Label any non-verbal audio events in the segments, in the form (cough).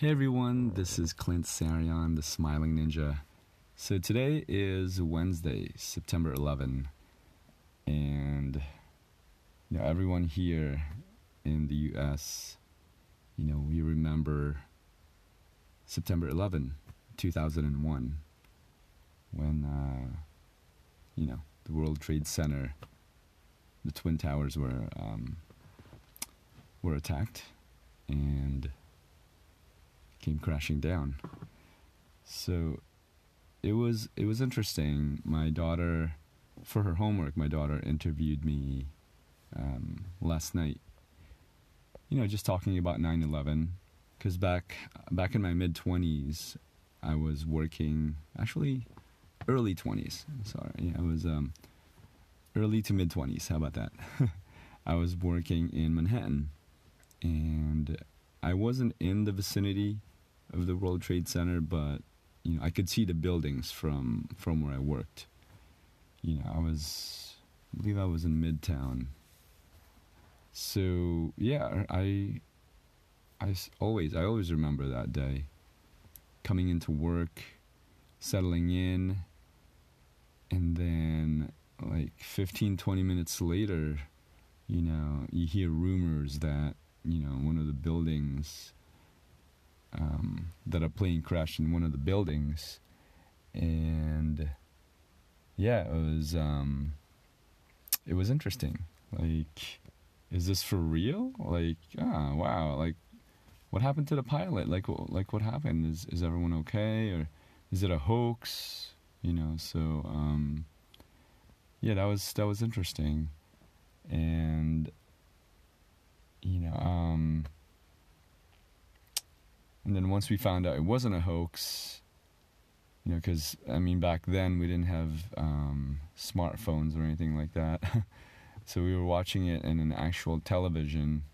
Hey everyone, this is Clint Sarion, the Smiling Ninja. So today is Wednesday, September 11, and you know everyone here in the U.S. You know we remember September 11, 2001, when uh, you know the World Trade Center, the Twin Towers were um, were attacked, and came crashing down. So it was it was interesting. My daughter, for her homework, my daughter interviewed me um, last night. You know, just talking about 9/11, because back back in my mid 20s, I was working actually early 20s. Sorry, I was um, early to mid 20s. How about that? (laughs) I was working in Manhattan, and I wasn't in the vicinity of the World Trade Center, but you know I could see the buildings from from where I worked. You know, I was I believe I was in Midtown. So yeah, I I always I always remember that day coming into work, settling in, and then like 15 20 minutes later, you know, you hear rumors that, you know, one of the buildings um, that a plane crashed in one of the buildings, and yeah, it was um, it was interesting. Like, is this for real? Like, ah, wow, like, what happened to the pilot? Like, like what happened? Is is everyone okay, or is it a hoax? You know, so um, yeah, that was that was interesting, and you know, um and then once we found out it wasn't a hoax, you know, because I mean, back then we didn't have um, smartphones or anything like that. (laughs) so we were watching it in an actual television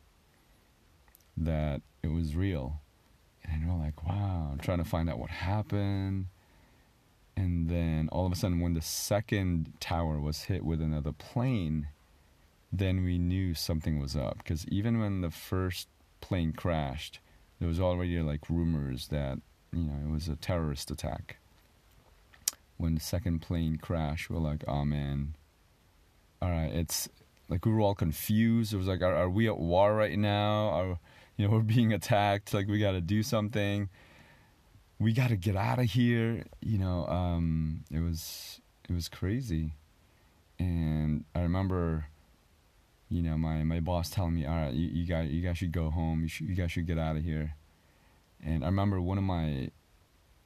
that it was real. And we're like, wow, I'm trying to find out what happened. And then all of a sudden, when the second tower was hit with another plane, then we knew something was up. Because even when the first plane crashed, there was already like rumors that you know it was a terrorist attack. When the second plane crashed, we are like, oh man, all right, it's like we were all confused. It was like, are, are we at war right now? Are you know (laughs) we're being attacked? Like we got to do something. We got to get out of here. You know, um, it was it was crazy, and I remember you know, my, my boss telling me, all right, you, you guys you guys should go home. You should, you guys should get out of here. And I remember one of my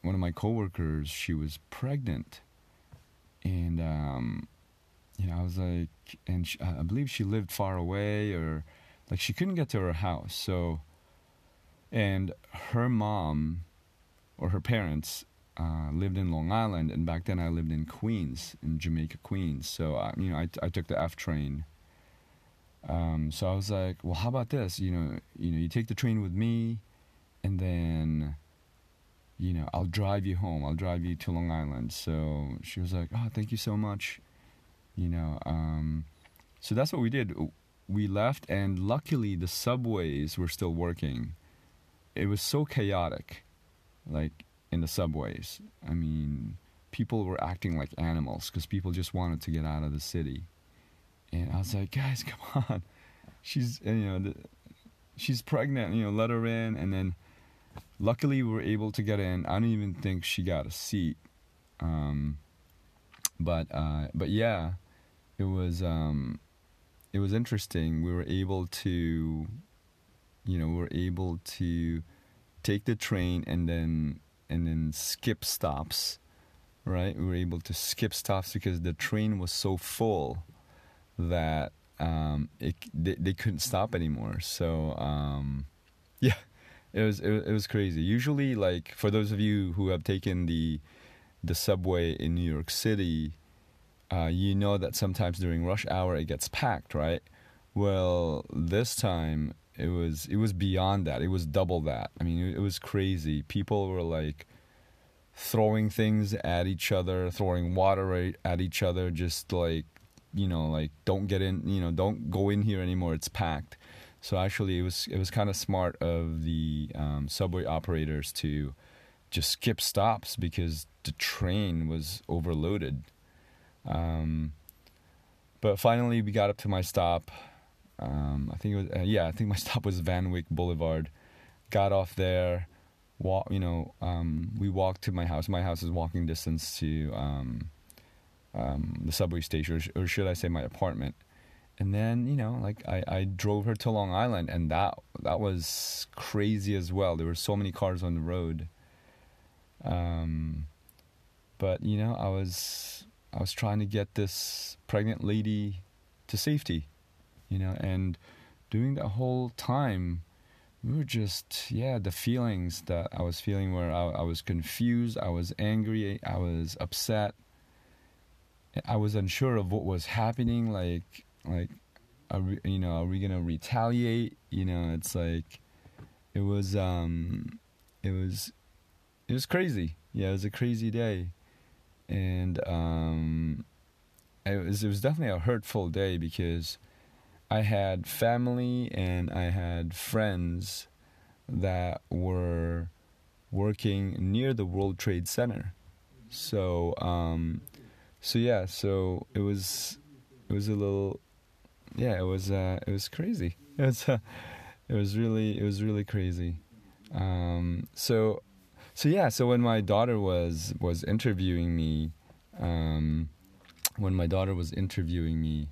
one of my coworkers, she was pregnant, and um, you know, I was like, and she, I believe she lived far away, or like she couldn't get to her house. So, and her mom or her parents uh, lived in Long Island, and back then I lived in Queens, in Jamaica, Queens. So, uh, you know, I, I took the F train um, so I was like, well, how about this? You know, you know, you take the train with me, and then, you know, I'll drive you home. I'll drive you to Long Island. So she was like, oh, thank you so much. You know, um, so that's what we did. We left, and luckily the subways were still working. It was so chaotic, like in the subways. I mean, people were acting like animals because people just wanted to get out of the city and I was like, guys, come (laughs) on. She's, you know, the, she's pregnant, you know, let her in. And then luckily we were able to get in. I don't even think she got a seat. Um, but, uh, but yeah, it was, um, it was interesting. We were able to, you know, we were able to take the train and then, and then skip stops, right? We were able to skip stops because the train was so full that um, it they, they, couldn't stop anymore. So um, yeah, it was it, it was crazy. Usually, like for those of you who have taken the the subway in New York City, uh, you know that sometimes during rush hour it gets packed, right? Well, this time it was it was beyond that. It was double that. I mean, it, it was crazy. People were like throwing things at each other, throwing water at each other, just like you know, like don't get in, you know, don't go in here anymore. It's packed. So actually, it was it was kind of smart of the um, subway operators to just skip stops because the train was overloaded. Um, but finally, we got up to my stop. Um, I think it was uh, yeah, I think my (laughs) stop was Van Wyck Boulevard. Got off there, walk. You know, um, we walked to my house. My house is walking distance to um, the subway station, or, or should I say, my apartment. And then you know like I, I drove her to long island and that that was crazy as well. There were so many cars on the road. Um, but you know i was i was trying to get this pregnant lady to safety you know and during that whole time we were just yeah the feelings that i was feeling where I, I was confused i was angry i was upset i was unsure of what was happening like like are we, you know are we gonna retaliate? You know it's like it was um it was it was crazy. Yeah it was a crazy day. And um it was it was definitely a hurtful day because I had family and I had friends that were working near the World Trade Center. So um so yeah, so it was it was a little yeah, it was uh, it was crazy. (laughs) It was uh, it was really it was really crazy. Um, so so yeah, so when my daughter was was interviewing me, um, when my daughter was interviewing me,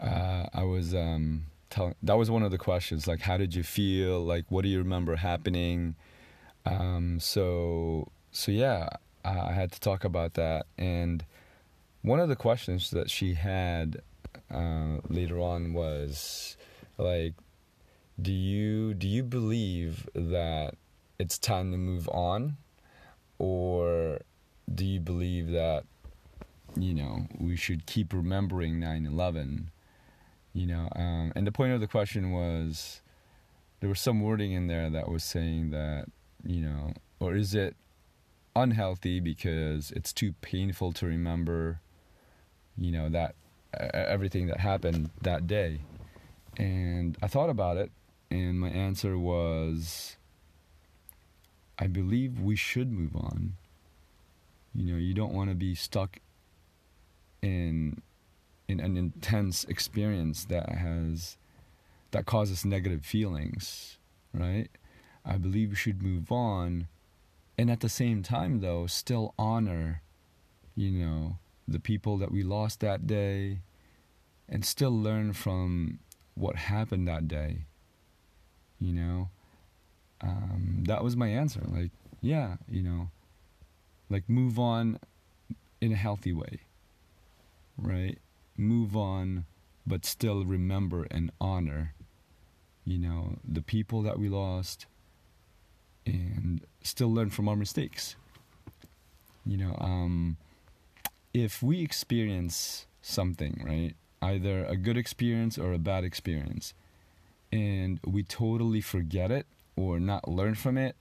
uh, I was um, telling that was one of the questions like how did you feel like what do you remember happening um, so so yeah I had to talk about that and one of the questions that she had uh, later on was like, do you do you believe that it's time to move on, or do you believe that you know we should keep remembering 9/11? You know, um, and the point of the question was there was some wording in there that was saying that you know, or is it unhealthy because it's too painful to remember you know that everything that happened that day. And I thought about it, and my answer was I believe we should move on. You know, you don't want to be stuck in in an intense experience that has that causes negative feelings, right? I believe we should move on and at the same time though still honor you know the people that we lost that day and still learn from what happened that day. You know, um, that was my answer. Like, yeah, you know, like move on in a healthy way, right? Move on, but still remember and honor, you know, the people that we lost and still learn from our mistakes. You know, um, if we experience something, right? Either a good experience or a bad experience, and we totally forget it or not learn from it,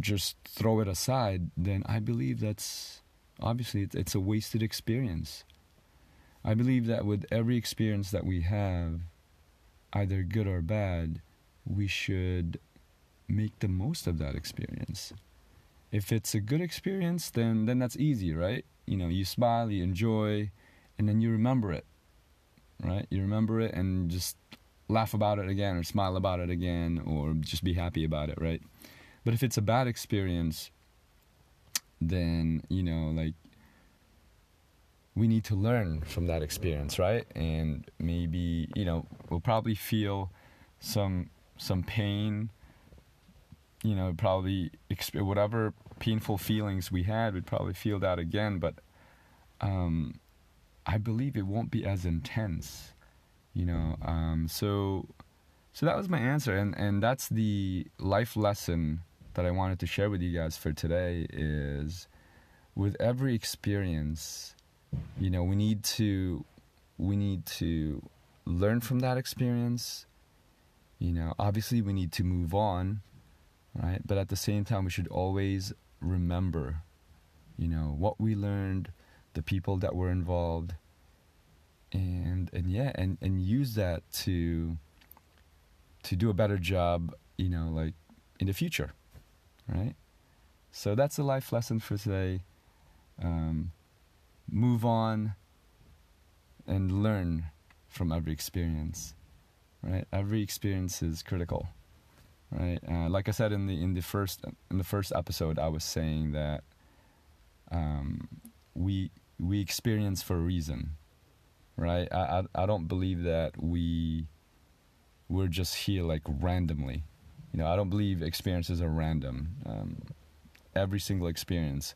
just throw it aside, then I believe that's obviously it's a wasted experience. I believe that with every experience that we have, either good or bad, we should make the most of that experience. If it's a good experience, then then that's easy, right? you know you smile you enjoy and then you remember it right? You remember it and just laugh about it again or smile about it again or just be happy about it right? But if it's a bad experience then you know like we need to learn from that experience right? And maybe you know we'll probably feel some some pain you know probably whatever painful feelings we had, we'd probably feel that again. But um, I believe it won't be as intense, you know. Um, so, so that was my answer, and and that's the life lesson that I wanted to share with you guys for today. Is with every experience, you know, we need to we need to learn from that experience. You know, obviously we need to move on, right? But at the same time, we should always remember, you know, what we learned, the people that were involved, and and yeah, and and use that to to do a better job, you know, like in the future, right? So that's the life lesson for today. Um, move on and learn from every experience, right? Every experience is critical, right? Uh, like I said in the in the first in the first episode, I was saying that um, we we experience for a reason, right? I, I I don't believe that we we're just here like randomly. You know, I don't believe experiences are random. Um, every single experience,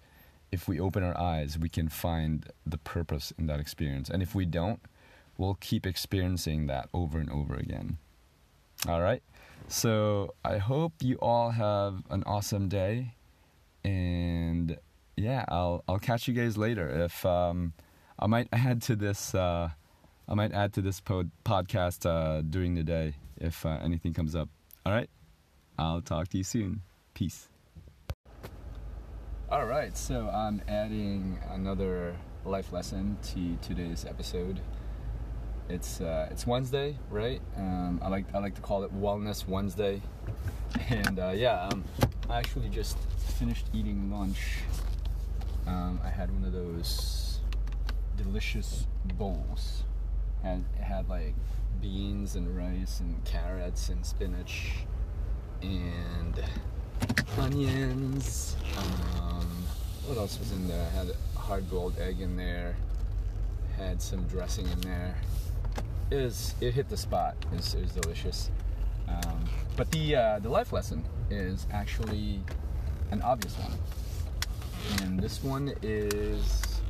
if we open our eyes, we can find the purpose in that experience. And if we don't, we'll keep experiencing that over and over again. All right. So I hope you all have an awesome day, and yeah, I'll I'll catch you guys later. If um, I might add to this, uh, I might add to this pod- podcast uh, during the day if uh, anything comes up. All right. I'll talk to you soon. Peace. All right, so I'm adding another life lesson to today's episode. It's uh, it's Wednesday, right? Um, I like I like to call it Wellness Wednesday, and uh, yeah, um, I actually just finished eating lunch. Um, I had one of those delicious bowls. Had it had like beans and rice and carrots and spinach and onions. Um, what else was in there? I had a hard boiled egg in there. Had some dressing in there. It it hit the spot. It was, it was delicious. Um, but the uh, the life lesson is actually an obvious one, and this one is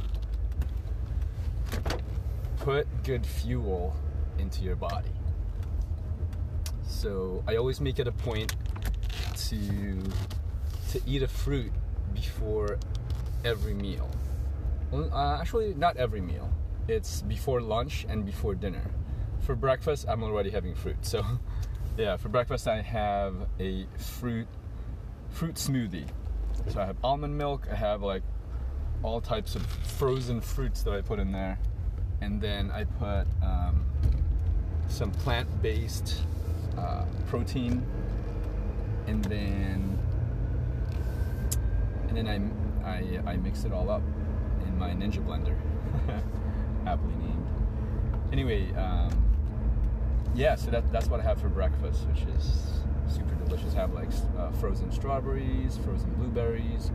put good fuel into your body. So I always make it a point to to eat a fruit before every meal. Well, uh, actually, not every meal. It's before lunch and before dinner. For breakfast, I'm already having fruit. So, (laughs) yeah, for breakfast I have a fruit fruit smoothie. So I have almond milk. I have like all types of frozen fruits that I put in there, and then I put um, some plant-based uh, protein and then and then I, I, I mix it all up in my Ninja blender, (laughs) happily named. Anyway, um, yeah, so that, that's what I have for breakfast, which is super delicious. I have like uh, frozen strawberries, frozen blueberries,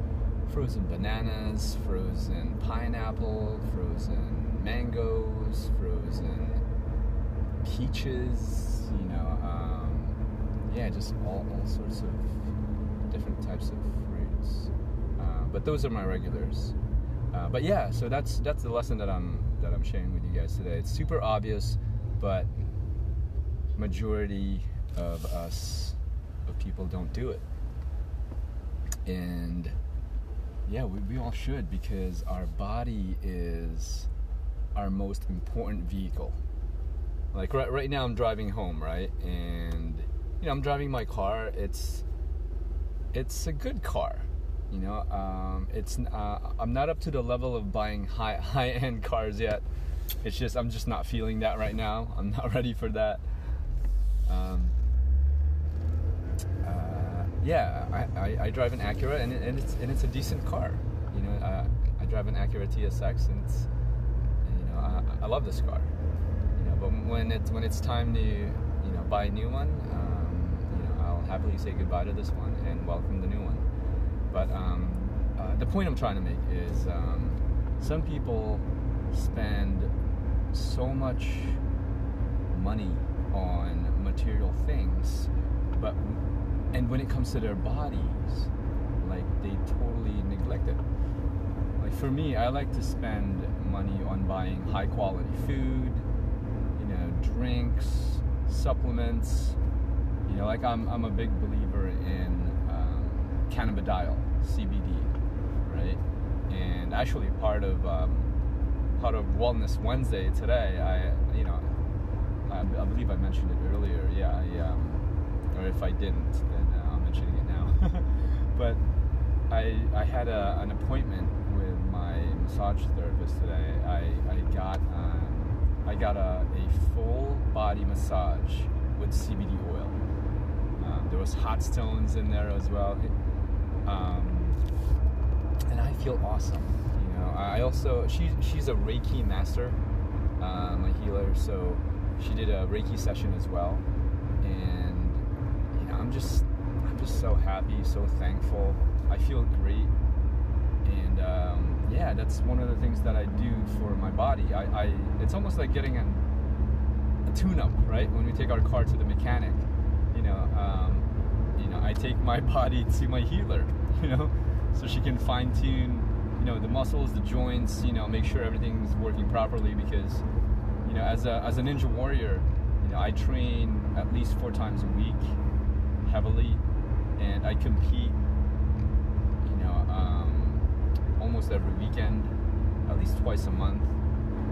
frozen bananas, frozen pineapple, frozen mangoes, frozen peaches, you know, um, yeah, just all, all sorts of different types of fruits. Uh, but those are my regulars. Uh, but yeah, so that's that's the lesson that I'm that I'm sharing with you guys today. It's super obvious, but majority of us of people don't do it. And yeah, we, we all should because our body is our most important vehicle. Like right right now I'm driving home, right? And you know, I'm driving my car. It's it's a good car. You know, um, it's uh, I'm not up to the level of buying high (laughs) high end cars yet. It's just I'm just not feeling that right now. I'm not (laughs) ready for that. Um, uh, yeah, I, I, I, drive an Acura and, it, and it's and it's a decent car. You know, uh, I drive an Acura TSX and it's you know I, I love this car. You know, but when it's when it's time to you know buy a new one, um, you know I'll happily say goodbye to this one and welcome the new one. But um, uh, the point I'm trying to make is um, some people spend so much money on material things, but and when it comes to their bodies, like they totally neglect it. Like for me, I like to spend money on buying high quality food, you know, drinks, supplements. You know, like I'm I'm a big believer in um, cannabidiol, CBD, right? And actually, part of um, part of Wellness Wednesday today, I you know, I, I believe I mentioned it earlier. Yeah, I, um, or if I didn't, then uh, I'm mentioning it now. (laughs) but I I had a, an appointment with my massage therapist today. I I got um, I got a, a full body massage with CBD oil Um, there was hot stones in there as well. Um, and I feel awesome. You know, I also she she's a Reiki master, um, a healer, so she did a Reiki session as well, and you know, I'm just I'm just so happy, so thankful. I feel great, and um, yeah, that's one of the things that I do for my body. I, I it's almost like getting an, a tune-up, right? When we take our car to the mechanic, you know, um, you know, I take my (laughs) body to my healer, (laughs) you know, so she can fine-tune, you know, the muscles, the joints, you know, make sure everything's working properly because, you know, as a as a ninja warrior, you know, I train at least four times a week, heavily, and I compete, you know, um, almost every weekend, at least twice a month,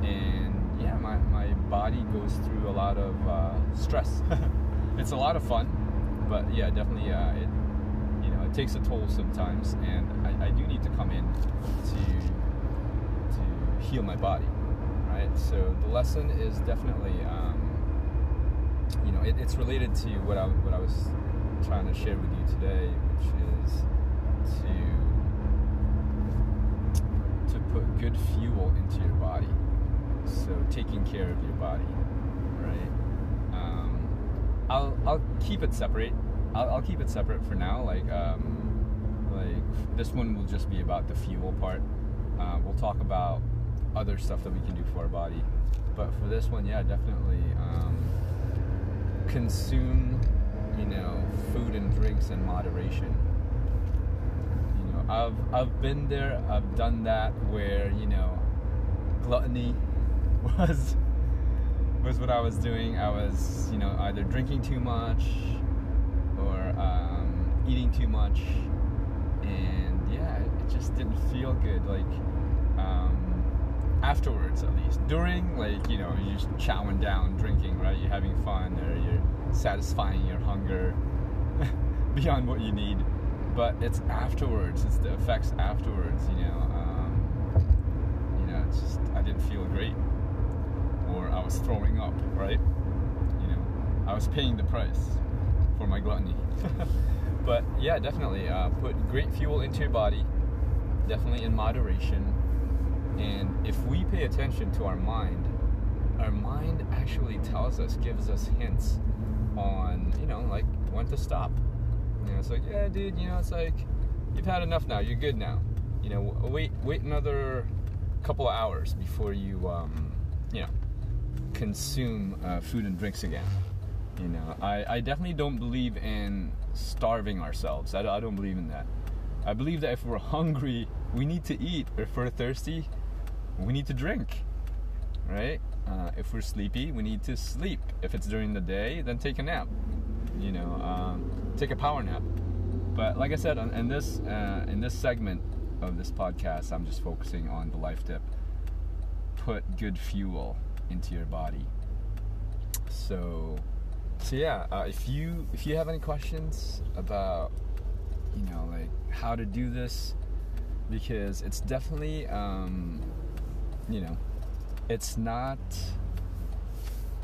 and yeah, my my body goes through a lot of uh, stress. (laughs) it's a lot of fun, but yeah, definitely, uh, it you know, it takes a toll sometimes, and I, I do need to come in to to heal my body? So the lesson is definitely, um, you know, it, it's related to what I what I was trying to share with you today, which is to to put good fuel into your body. So taking care of your body, right? Um, I'll I'll keep it separate. I'll, I'll keep it separate for now. Like um, like this one will just be about the fuel part. Uh, we'll talk about other stuff that we can do for our body, but for this one, yeah, definitely um, consume you know food and drinks in moderation. You know, I've I've been there. I've done that where you know gluttony (laughs) was was what I was doing. I was, you know, either drinking too much or um, eating too much, and yeah, it just didn't feel good. Like afterwards, at least. During, like, you know, you're just chowing down, drinking, right? You're having fun, or you're satisfying your hunger (laughs) beyond what you need. But it's afterwards. It's the effects afterwards. You know. Um, you know, it's just I didn't feel great or I was throwing up, right? You know, I was paying the price for my gluttony. (laughs) but yeah, definitely uh, put great fuel into your body, definitely in moderation. And if we pay attention to our mind, our mind actually tells us, gives us hints on, you know, like when to stop. You know, it's like, yeah, dude, you know, it's like you've had enough now. You're good now. You know, wait, wait another couple of hours before you, um, you know, consume uh, food and drinks again. You know, I, I definitely don't believe in starving ourselves. I, I don't believe in that. I believe that if we're (laughs) hungry, we need to eat. If we're thirsty, we need to drink. Right? Uh, if we're sleepy, we need to sleep. If it's during the day, then take a nap. You know, um, take a power nap. But like I said, in this uh, in this segment of this podcast, I'm just focusing on the life tip. Put good fuel into your body. So, so yeah, uh, if you if you have any questions about you know like how to do this, because it's definitely um, you know it's not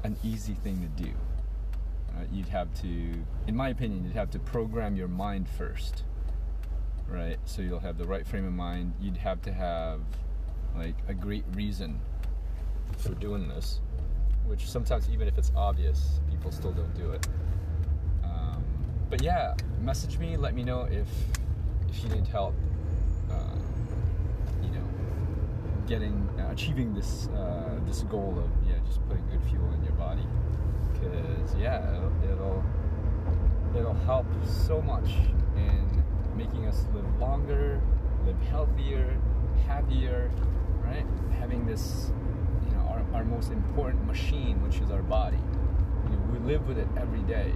an easy thing to do. Uh, you'd have to, in my opinion, you'd have to program your mind first, right? So you'll have the right frame of mind. You'd have to have like a great reason for doing this, which sometimes even if it's obvious, people still don't do it. Um, but yeah, message me. Let me know if if you need help. Uh, getting uh, achieving this uh, this goal of yeah, just putting good fuel in your body. Because yeah, it'll, it'll it'll help so much in making us live longer, live healthier, happier, right? Having this you know, our our most important machine, which is our body. You know, we live with it every day,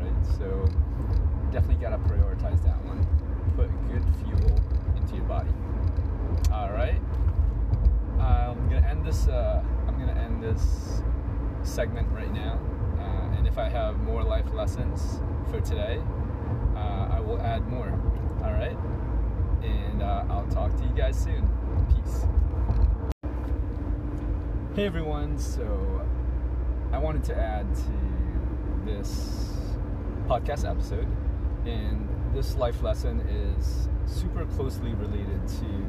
right? So definitely got to prioritize that one. Put good fuel into your body. All right. I'm gonna end this. Uh, I'm gonna end this segment right now. Uh, and if I have more life lessons for today, uh, I will add more. All right. And uh, I'll talk to you guys soon. Peace. Hey everyone, so I wanted to add to this podcast episode, and this life lesson is super closely related to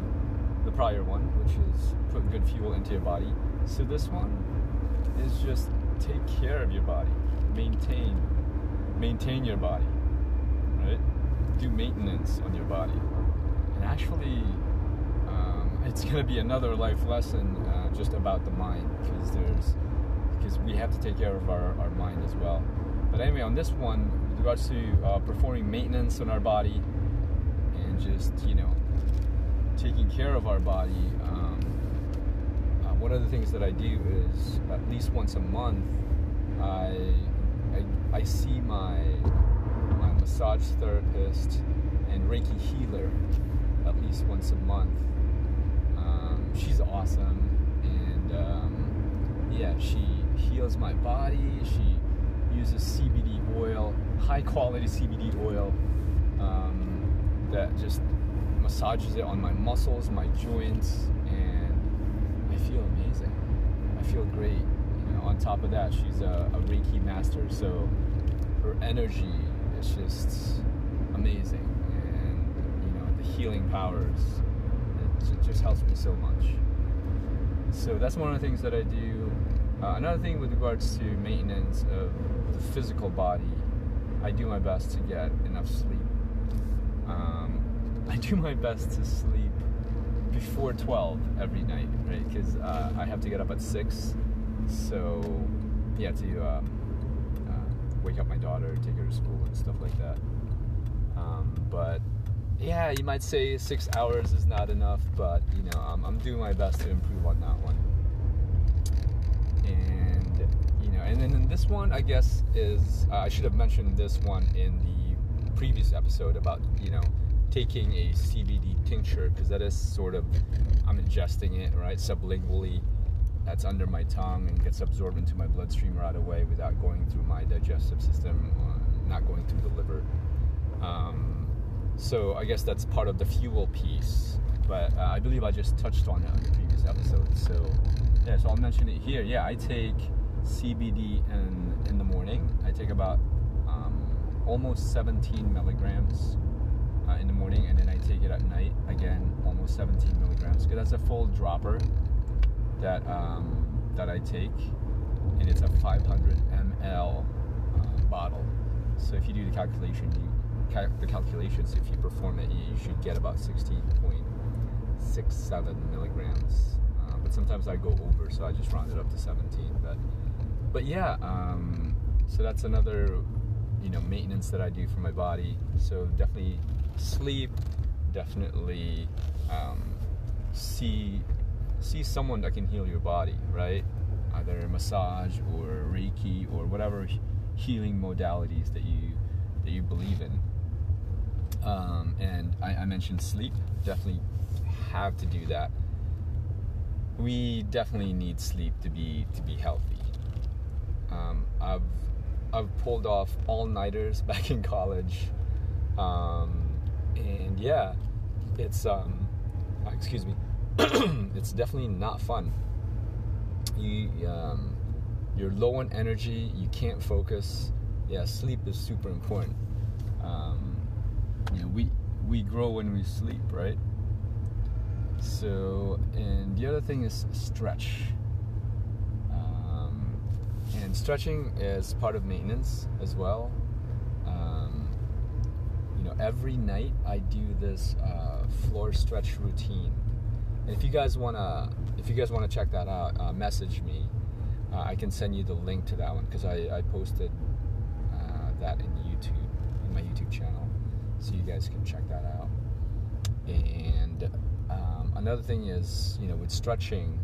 the prior one, which is put good fuel into your body. So this one is just take care of your body, maintain, maintain your body, right? Do maintenance on your body, and actually, um, it's gonna be another life lesson uh, just about the mind because there's because we have to take care of our, our mind as well. But anyway, on this one, with regards to uh, performing maintenance on our body and just you know taking care of our body. Um, uh, one of the things that I do is at least once a month, I I, I see my my massage therapist and Reiki healer at least once a month. Um, she's awesome, and um, yeah, she heals my body. She uses CBD oil, high quality CBD oil, um, that just massages it on my muscles, my joints, and I feel amazing. I feel great. You know, on top of that, she's a, a Reiki master, so her energy is just amazing, and you know the healing powers. It just helps me so much. So that's one of the things that I do. Uh, another thing with regards to maintenance of the physical body, I do my best to get enough sleep. Um, I do my best to sleep before 12 every night, right? Because uh, I have to get up at 6. So, yeah, to uh, uh, wake up my daughter, take her to school, and stuff like that. Um, but, yeah, you might say six hours is not enough, but, you know, um, I'm doing my best to improve on that one. And, you know, and then this one, I guess, is uh, I should have mentioned this one in the previous episode about, you know, taking a CBD tincture because that is sort of I'm ingesting it right sublingually. That's under my tongue and gets absorbed into my bloodstream right away without going through my digestive system, uh, not going through the liver. Um, so I guess that's part of the fuel piece. But uh, I believe I just touched on it on the previous episode. So yeah, so I'll mention it here. Yeah, I take CBD in in the morning. I take about um, almost 17 milligrams uh, in the morning, and then I take it at night. Again, almost 17 milligrams. Because that's a full dropper that um, that I take, and it's a 500 ml uh, bottle. So if you do the calculation, you cal- the calculations, if you perform it, you, you should get about 16.67 milligrams. Uh, but sometimes I go over, so I just round it up to 17. But but yeah, um, so that's another you know maintenance that I do for my body. So definitely sleep, definitely um, see see someone that can heal your body, right? Either massage or Reiki or whatever healing modalities that you that you believe in. Um, and I, I mentioned sleep. Definitely have to do that. We definitely need sleep to be to be healthy. Um, I've I've pulled off all nighters (laughs) back in college, um, and yeah, it's um, excuse me, (clears throat) it's definitely not fun. You um, you're low on energy. You can't focus. Yeah, sleep is super important. Um, you know, we we grow when we sleep, right? So, and the other thing is stretch. Um, and stretching is part of maintenance as well. Every night I do this uh, floor stretch routine. And if you guys wanna, if you guys wanna check that out, uh, message me. Uh, I can send you the link to that one because I, I posted uh, that in YouTube, in my YouTube channel, so you guys can check that out. And um, another thing is, you know, with stretching,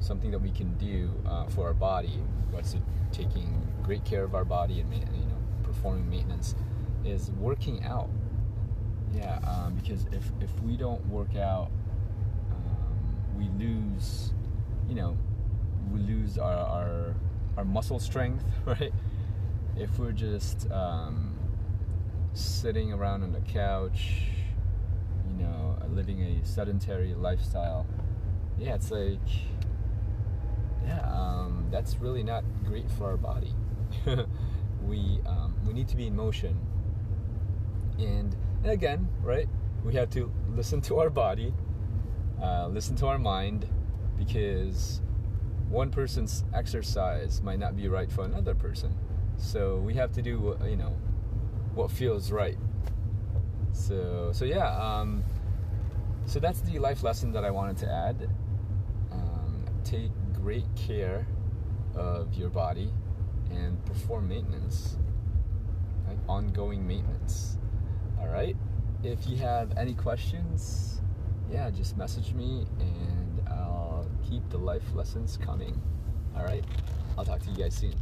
something that we can do uh, for our body, what's taking great care of our body and you know performing maintenance, is working out. Yeah, um, because if if we don't work out, um, we lose, you know, we lose our, our our muscle strength, (laughs) right? If we're just um, sitting around on the couch, you know, living a sedentary lifestyle, yeah, it's like, yeah, um, that's really not great for our body. (laughs) we um, we need to be in motion. And, and again, right? We have to listen to our body, uh, listen to our mind, because one person's exercise might not be right for another person. So we have to do, you know, what feels right. So, so yeah. Um, so that's the life lesson that I wanted to add. Um, take great care of your body and perform maintenance, like ongoing maintenance. All right. If you have any questions, yeah, just message me and I'll keep the life lessons coming. All right. I'll talk to you guys soon.